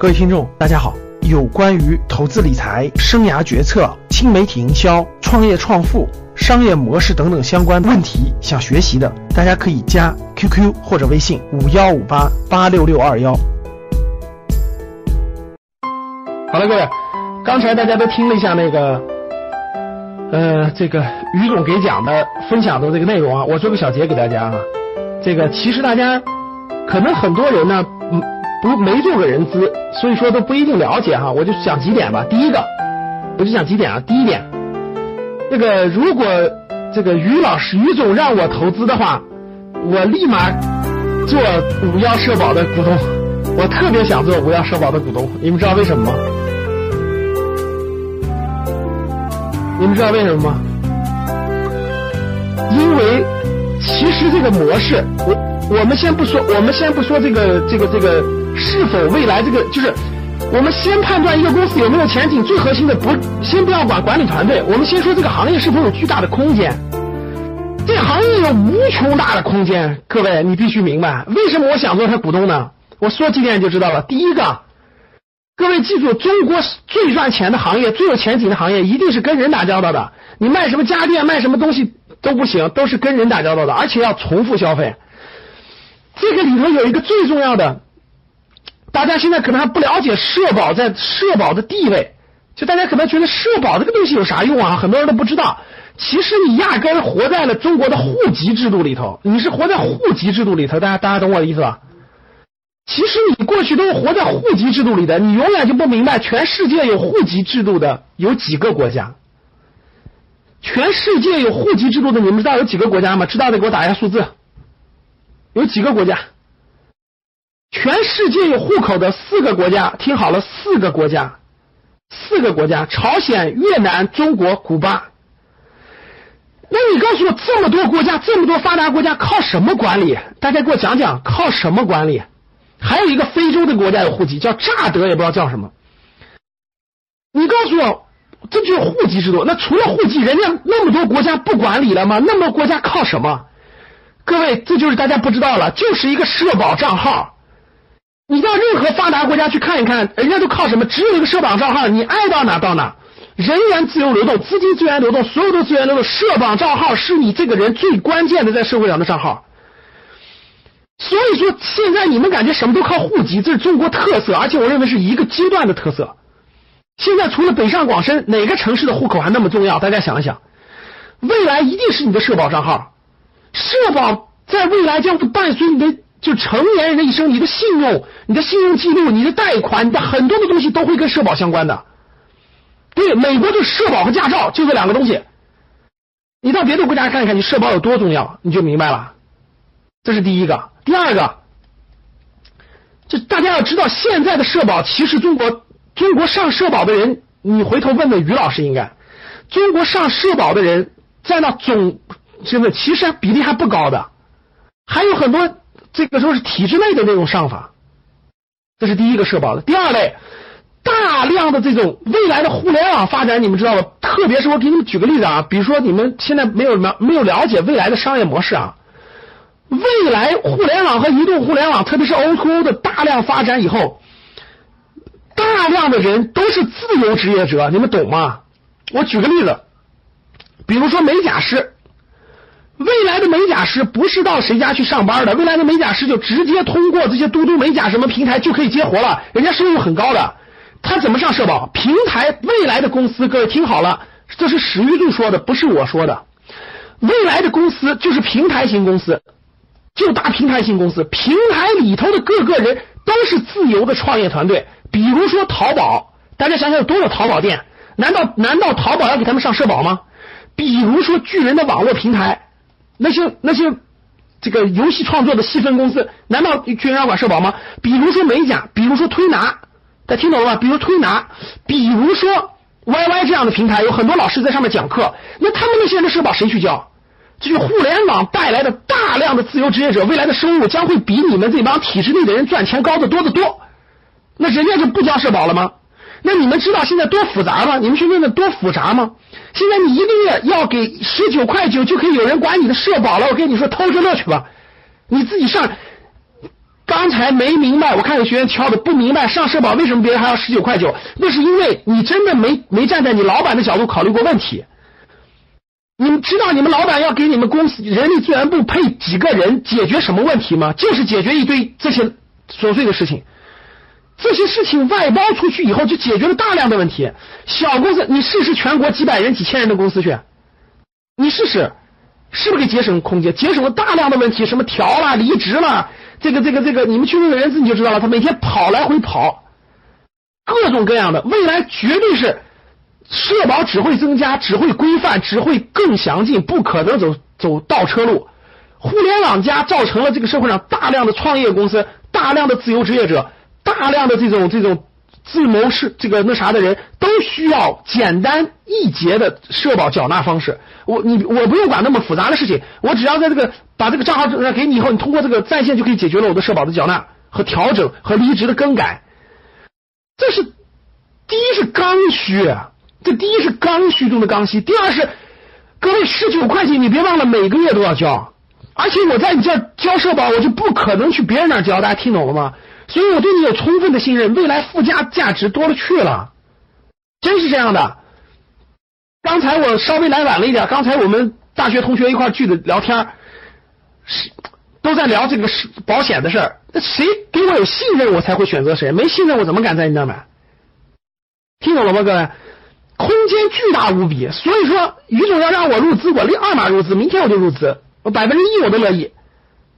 各位听众，大家好。有关于投资理财、生涯决策、新媒体营销、创业创富、商业模式等等相关问题，想学习的，大家可以加 QQ 或者微信五幺五八八六六二幺。好了，各位，刚才大家都听了一下那个，呃，这个于总给讲的分享的这个内容啊，我做个小结给大家啊。这个其实大家可能很多人呢，不没做过人资，所以说都不一定了解哈。我就讲几点吧。第一个，我就讲几点啊。第一点，这个如果这个于老师于总让我投资的话，我立马做五幺社保的股东。我特别想做五幺社保的股东，你们知道为什么吗？你们知道为什么吗？因为其实这个模式，我我们先不说，我们先不说这个这个这个。是否未来这个就是我们先判断一个公司有没有前景，最核心的不先不要管管理团队，我们先说这个行业是否有巨大的空间。这行业有无穷大的空间，各位你必须明白，为什么我想做他股东呢？我说几点就知道了。第一个，各位记住，中国最赚钱的行业、最有前景的行业，一定是跟人打交道的。你卖什么家电、卖什么东西都不行，都是跟人打交道的，而且要重复消费。这个里头有一个最重要的。大家现在可能还不了解社保在社保的地位，就大家可能觉得社保这个东西有啥用啊？很多人都不知道。其实你压根活在了中国的户籍制度里头，你是活在户籍制度里头。大家大家懂我的意思吧？其实你过去都是活在户籍制度里的，你永远就不明白全世界有户籍制度的有几个国家。全世界有户籍制度的，你们知道有几个国家吗？知道的给我打一下数字。有几个国家？全世界有户口的四个国家，听好了，四个国家，四个国家：朝鲜、越南、中国、古巴。那你告诉我，这么多国家，这么多发达国家，靠什么管理？大家给我讲讲，靠什么管理？还有一个非洲的国家有户籍，叫乍得，也不知道叫什么。你告诉我，这就是户籍制度。那除了户籍，人家那么多国家不管理了吗？那么多国家靠什么？各位，这就是大家不知道了，就是一个社保账号。你到任何发达国家去看一看，人家都靠什么？只有一个社保账号，你爱到哪到哪，人员自由流动，资金资源流动，所有的资源流动，社保账号是你这个人最关键的在社会上的账号。所以说，现在你们感觉什么都靠户籍，这是中国特色，而且我认为是一个阶段的特色。现在除了北上广深，哪个城市的户口还那么重要？大家想一想，未来一定是你的社保账号，社保在未来将会伴随你的。就成年人的一生，你的信用、你的信用记录、你的贷款、你的很多的东西都会跟社保相关的。对，美国就社保和驾照就这两个东西。你到别的国家看一看，你社保有多重要，你就明白了。这是第一个。第二个，就大家要知道，现在的社保其实中国中国上社保的人，你回头问问于老师应该，中国上社保的人在那总真的其实比例还不高的，还有很多。这个时候是体制内的那种上法，这是第一个社保的。第二类，大量的这种未来的互联网发展，你们知道吗？特别是我给你们举个例子啊，比如说你们现在没有了没有了解未来的商业模式啊，未来互联网和移动互联网，特别是 O2O 的大量发展以后，大量的人都是自由职业者，你们懂吗？我举个例子，比如说美甲师。未来的美甲师不是到谁家去上班的，未来的美甲师就直接通过这些嘟嘟美甲什么平台就可以接活了，人家收入很高的。他怎么上社保？平台未来的公司，各位听好了，这是史玉柱说的，不是我说的。未来的公司就是平台型公司，就大平台型公司，平台里头的各个人都是自由的创业团队。比如说淘宝，大家想想有多少淘宝店？难道难道淘宝要给他们上社保吗？比如说巨人的网络平台。那些那些这个游戏创作的细分公司，难道居然要管社保吗？比如说美甲，比如说推拿，大家听懂了吧？比如推拿，比如说 YY 这样的平台，有很多老师在上面讲课，那他们那些人的社保谁去交？这就互联网带来的大量的自由职业者，未来的收入将会比你们这帮体制内的人赚钱高得多得多。那人家就不交社保了吗？那你们知道现在多复杂吗？你们去问问多复杂吗？现在你一个月要给十九块九就可以有人管你的社保了，我跟你说偷着乐去吧。你自己上，刚才没明白，我看有学员敲的不明白，上社保为什么别人还要十九块九？那是因为你真的没没站在你老板的角度考虑过问题。你们知道你们老板要给你们公司人力资源部配几个人解决什么问题吗？就是解决一堆这些琐碎的事情。这些事情外包出去以后，就解决了大量的问题。小公司，你试试全国几百人、几千人的公司去，你试试，是不是给节省空间？节省了大量的问题，什么调了、离职了，这个、这个、这个，你们去问问人资你就知道了。他每天跑来回跑，各种各样的，未来绝对是社保只会增加，只会规范，只会更详尽，不可能走走倒车路。互联网加造成了这个社会上大量的创业公司，大量的自由职业者。大量的这种这种自谋是这个那啥的人都需要简单易捷的社保缴纳方式。我你我不用管那么复杂的事情，我只要在这个把这个账号给你以后，你通过这个在线就可以解决了我的社保的缴纳和调整和离职的更改。这是第一是刚需，这第一是刚需中的刚需。第二是各位十九块钱，你别忘了每个月都要交，而且我在你这儿交社保，我就不可能去别人那儿交。大家听懂了吗？所以我对你有充分的信任，未来附加价值多了去了，真是这样的。刚才我稍微来晚了一点，刚才我们大学同学一块聚的聊天，是都在聊这个保险的事儿。那谁给我有信任，我才会选择谁。没信任，我怎么敢在你那买？听懂了吗，各位？空间巨大无比，所以说于总要让我入资，我立二码入资，明天我就入资，我百分之一我都乐意。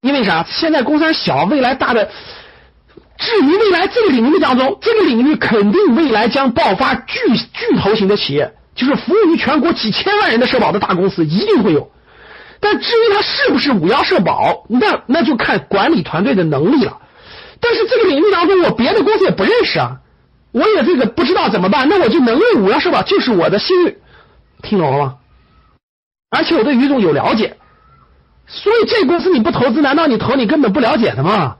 因为啥？现在公司小，未来大的。至于未来这个领域当中，这个领域肯定未来将爆发巨巨头型的企业，就是服务于全国几千万人的社保的大公司一定会有。但至于它是不是五幺社保，那那就看管理团队的能力了。但是这个领域当中，我别的公司也不认识啊，我也这个不知道怎么办，那我就能用五幺社保，就是我的幸运。听懂了吗？而且我对于总有了解，所以这公司你不投资，难道你投你根本不了解的吗？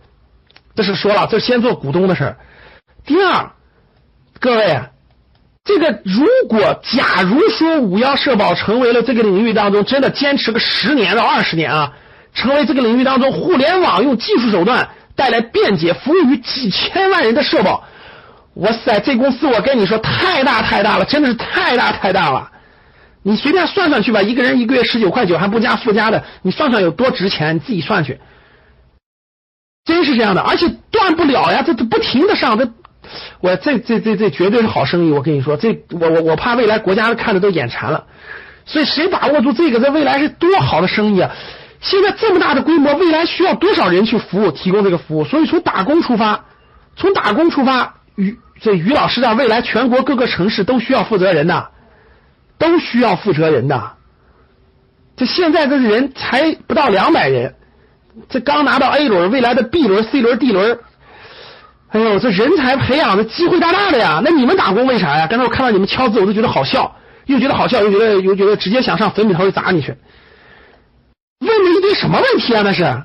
这是说了，这先做股东的事儿。第二，各位，这个如果假如说五幺社保成为了这个领域当中真的坚持个十年到二十年啊，成为这个领域当中互联网用技术手段带来便捷，服务于几千万人的社保，哇塞，这公司我跟你说太大太大了，真的是太大太大了。你随便算算去吧，一个人一个月十九块九还不加附加的，你算算有多值钱，你自己算去。真是这样的，而且断不了呀，这这不停的上，这我这这这这绝对是好生意，我跟你说，这我我我怕未来国家看的都眼馋了，所以谁把握住这个，在未来是多好的生意啊！现在这么大的规模，未来需要多少人去服务提供这个服务？所以从打工出发，从打工出发，于这于老师让未来全国各个城市都需要负责人的，都需要负责人的。这现在这人才不到两百人。这刚拿到 A 轮，未来的 B 轮、C 轮、D 轮，哎呦，这人才培养的机会大大的呀！那你们打工为啥呀？刚才我看到你们敲字，我都觉得好笑，又觉得好笑，又觉得又觉得直接想上坟里头去砸你去。问了一堆什么问题啊？那是，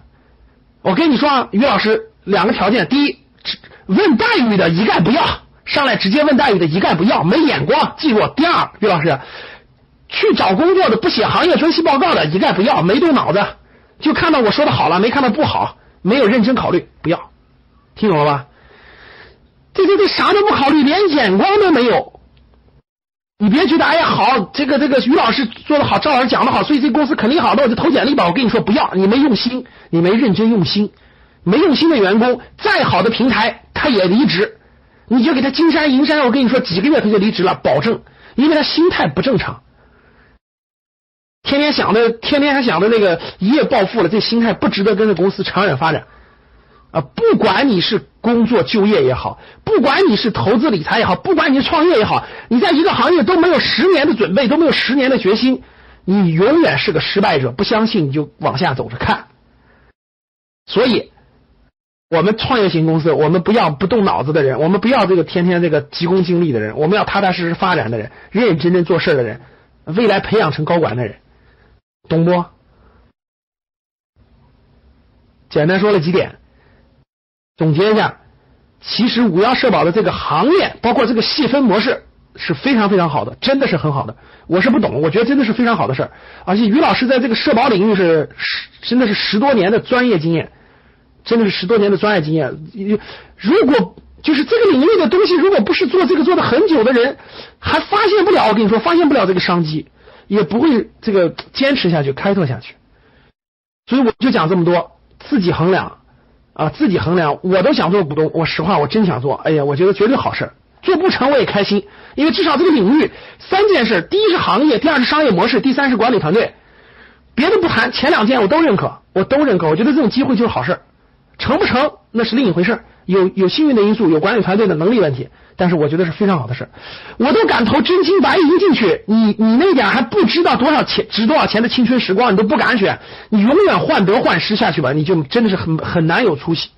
我跟你说，于老师两个条件：第一，问待遇的一概不要，上来直接问待遇的一概不要，没眼光，记住。第二，于老师去找工作的不写行业分析报告的一概不要，没动脑子。就看到我说的好了，没看到不好，没有认真考虑，不要，听懂了吧？这这这啥都不考虑，连眼光都没有。你别觉得哎呀好，这个这个于老师做的好，赵老师讲的好，所以这公司肯定好，那我就投简历吧。我跟你说，不要，你没用心，你没认真用心，没用心的员工，再好的平台他也离职，你就给他金山银山，我跟你说几个月他就离职了，保证，因为他心态不正常。天天想的，天天还想着那个一夜暴富了，这心态不值得跟着公司长远发展啊！不管你是工作就业也好，不管你是投资理财也好，不管你是创业也好，你在一个行业都没有十年的准备，都没有十年的决心，你永远是个失败者。不相信你就往下走着看。所以，我们创业型公司，我们不要不动脑子的人，我们不要这个天天这个急功近利的人，我们要踏踏实实发展的人，认认真真做事的人，未来培养成高管的人。懂不？简单说了几点，总结一下。其实五幺社保的这个行业，包括这个细分模式是非常非常好的，真的是很好的。我是不懂，我觉得真的是非常好的事儿。而且于老师在这个社保领域是十，真的是十多年的专业经验，真的是十多年的专业经验。如果就是这个领域的东西，如果不是做这个做的很久的人，还发现不了。我跟你说，发现不了这个商机，也不会这个坚持下去、开拓下去。所以我就讲这么多，自己衡量啊，自己衡量。我都想做股东，我实话，我真想做。哎呀，我觉得绝对好事做不成我也开心，因为至少这个领域三件事：第一是行业，第二是商业模式，第三是管理团队。别的不谈，前两件我都认可，我都认可。我觉得这种机会就是好事成不成那是另一回事有有幸运的因素，有管理团队的能力问题，但是我觉得是非常好的事我都敢投真金白银进去，你你那点还不知道多少钱值多少钱的青春时光，你都不敢选，你永远患得患失下去吧，你就真的是很很难有出息，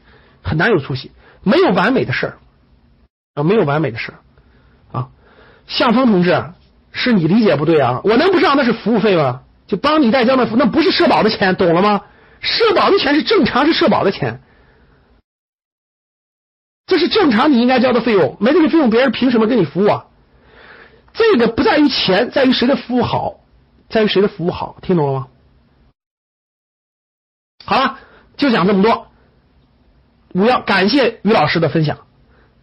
很难有出息，没有完美的事儿啊，没有完美的事啊。向峰同志，是你理解不对啊，我能不知道那是服务费吗？就帮你代交的服，那不是社保的钱，懂了吗？社保的钱是正常是社保的钱，这是正常你应该交的费用，没这个费用，别人凭什么给你服务啊？这个不在于钱，在于谁的服务好，在于谁的服务好，听懂了吗？好了，就讲这么多。我要感谢于老师的分享，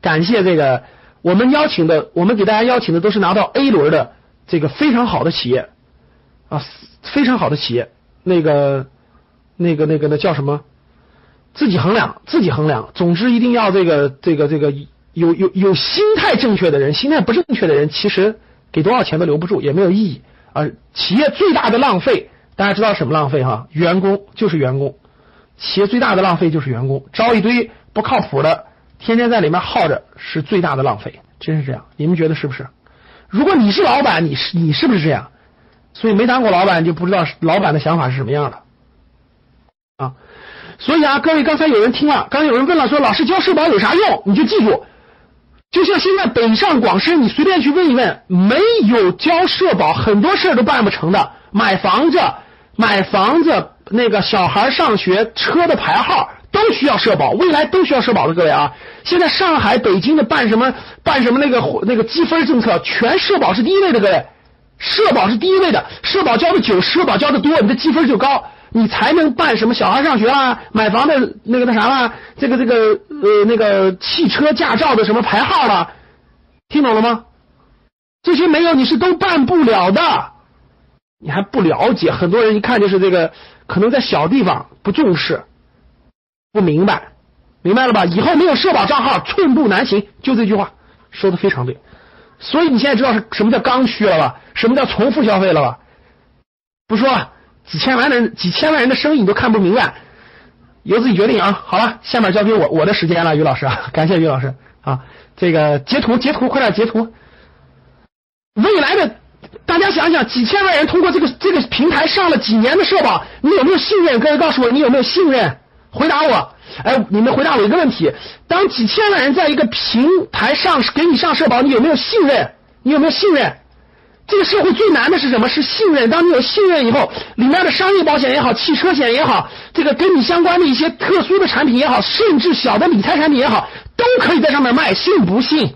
感谢这个我们邀请的，我们给大家邀请的都是拿到 A 轮的这个非常好的企业啊。非常好的企业，那个、那个、那个，那叫什么？自己衡量，自己衡量。总之，一定要这个、这个、这个有有有心态正确的人，心态不正确的人，其实给多少钱都留不住，也没有意义啊。企业最大的浪费，大家知道什么浪费哈？员工就是员工，企业最大的浪费就是员工，招一堆不靠谱的，天天在里面耗着，是最大的浪费，真是这样。你们觉得是不是？如果你是老板，你是你是不是这样？所以没当过老板就不知道老板的想法是什么样的！所以啊，各位刚才有人听了，刚才有人问了，说老师交社保有啥用？你就记住，就像现在北上广深，你随便去问一问，没有交社保，很多事儿都办不成的。买房子、买房子，那个小孩上学，车的牌号都需要社保，未来都需要社保的各位啊！现在上海、北京的办什么办什么那个那个积分政策，全社保是第一位的，各位。社保是第一位的，社保交的久，社保交的多，你的积分就高，你才能办什么小孩上学啦、买房的那个那啥啦，这个这个呃那个汽车驾照的什么牌号了，听懂了吗？这些没有你是都办不了的，你还不了解，很多人一看就是这个，可能在小地方不重视，不明白，明白了吧？以后没有社保账号，寸步难行，就这句话说的非常对。所以你现在知道是什么叫刚需了吧？什么叫重复消费了吧？不说了几千万人、几千万人的生意你都看不明白，由自己决定啊！好了，下面交给我我的时间了，于老师，感谢于老师啊！这个截图截图，快点截图。未来的大家想想，几千万人通过这个这个平台上了几年的社保，你有没有信任？各位告诉我，你有没有信任？回答我。哎，你们回答我一个问题：当几千万人在一个平台上给你上社保，你有没有信任？你有没有信任？这个社会最难的是什么？是信任。当你有信任以后，里面的商业保险也好，汽车险也好，这个跟你相关的一些特殊的产品也好，甚至小的理财产品也好，都可以在上面卖。信不信？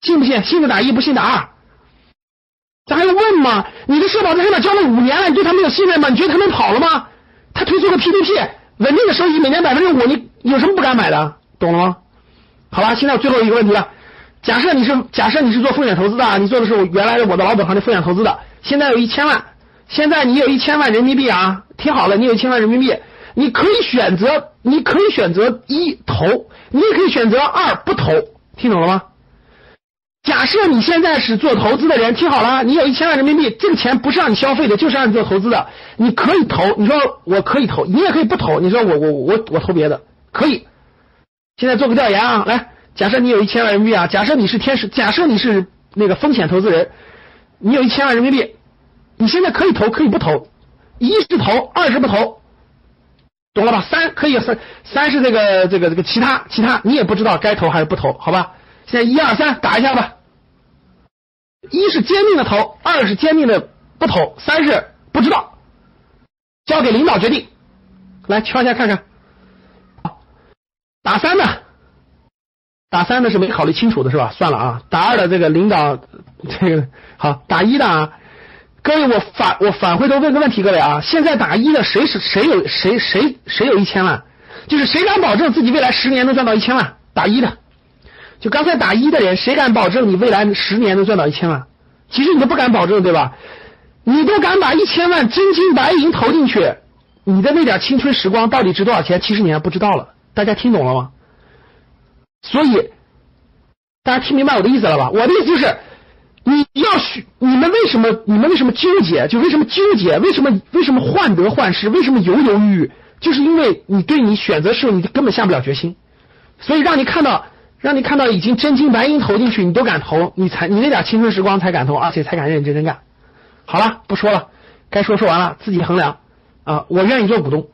信不信？信的打一，不信打二。咱还用问吗？你的社保在上面交了五年了，你对他没有信任吗？你觉得他能跑了吗？他推出个 P2P，。稳定的收益，每年百分之五，你有什么不敢买的？懂了吗？好了，现在最后一个问题了。假设你是假设你是做风险投资的，你做的是我原来的我的老本行的风险投资的，现在有一千万，现在你有一千万人民币啊，听好了，你有一千万人民币，你可以选择，你可以选择一投，你也可以选择二不投，听懂了吗？假设你现在是做投资的人，听好了，你有一千万人民币，这个钱不是让你消费的，就是让你做投资的。你可以投，你说我可以投，你也可以不投。你说我我我我投别的，可以。现在做个调研啊，来，假设你有一千万人民币啊，假设你是天使，假设你是那个风险投资人，你有一千万人民币，你现在可以投，可以不投，一是投，二是不投，懂了吧？三可以三三是这个这个这个其他其他，你也不知道该投还是不投，好吧？现在一二三打一下吧，一是坚定的投，二是坚定的不投，三是不知道，交给领导决定。来敲一下看看，打三的，打三的是没考虑清楚的是吧？算了啊，打二的这个领导这个好，打一的啊，各位我反我反回头问个问题，各位啊，现在打一的谁是谁有谁谁谁有一千万？就是谁敢保证自己未来十年能赚到一千万？打一的。就刚才打一的人，谁敢保证你未来十年能赚到一千万？其实你都不敢保证，对吧？你都敢把一千万真金白银投进去，你的那点青春时光到底值多少钱？其实你还不知道了。大家听懂了吗？所以，大家听明白我的意思了吧？我的意思就是，你要学，你们为什么？你们为什么纠结？就为什么纠结？为什么为什么患得患失？为什么犹犹豫豫？就是因为你对你选择时候你根本下不了决心，所以让你看到。让你看到已经真金白银投进去，你都敢投，你才你那点青春时光才敢投，而且才敢认认真真干。好了，不说了，该说说完了，自己衡量啊。我愿意做股东，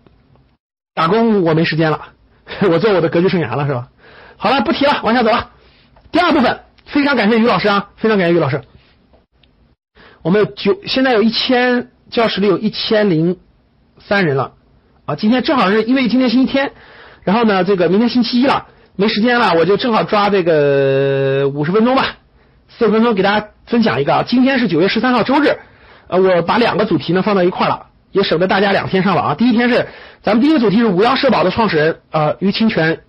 打工我没时间了，我做我的格局生涯了，是吧？好了，不提了，往下走了。第二部分，非常感谢于老师啊，非常感谢于老师。我们有九，现在有一千教室里有一千零三人了啊。今天正好是因为今天星期天，然后呢，这个明天星期一了。没时间了，我就正好抓这个五十分钟吧，四十分钟给大家分享一个啊。今天是九月十三号周日，呃，我把两个主题呢放到一块了，也省得大家两天上网啊。第一天是咱们第一个主题是五幺社保的创始人呃于清泉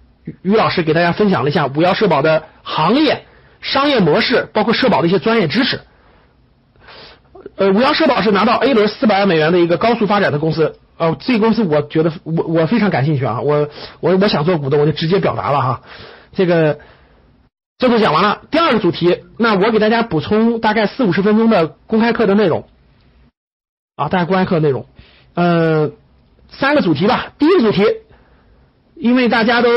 于老师给大家分享了一下五幺社保的行业商业模式，包括社保的一些专业知识。呃，五幺社保是拿到 A 轮四百万美元的一个高速发展的公司。呃，这个公司我觉得我我非常感兴趣啊，我我我想做股东，我就直接表达了哈。这个这就讲完了。第二个主题，那我给大家补充大概四五十分钟的公开课的内容啊，大家公开课内容，呃，三个主题吧。第一个主题，因为大家都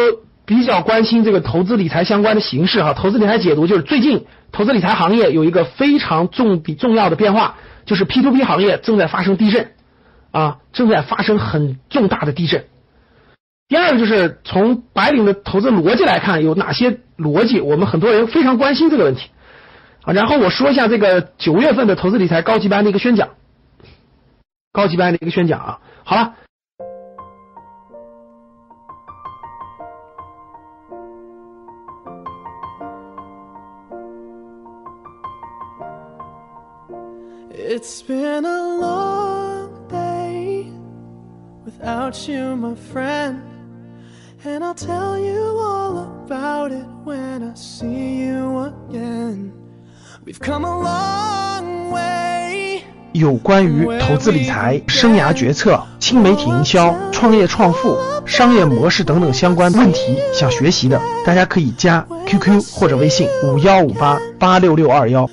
比较关心这个投资理财相关的形式哈，投资理财解读就是最近投资理财行业有一个非常重比重要的变化，就是 P to P 行业正在发生地震。啊，正在发生很重大的地震。第二个就是从白领的投资逻辑来看，有哪些逻辑？我们很多人非常关心这个问题。啊，然后我说一下这个九月份的投资理财高级班的一个宣讲，高级班的一个宣讲啊。好了。It's been a long day without you, my friend. And I'll tell you all about it when I see you again. We've come a long way. 有关于投资理财、生涯决策、新媒体营销、创业创富、商业模式等等相关问题，想学习的，大家可以加 QQ 或者微信五幺五八八六六二幺。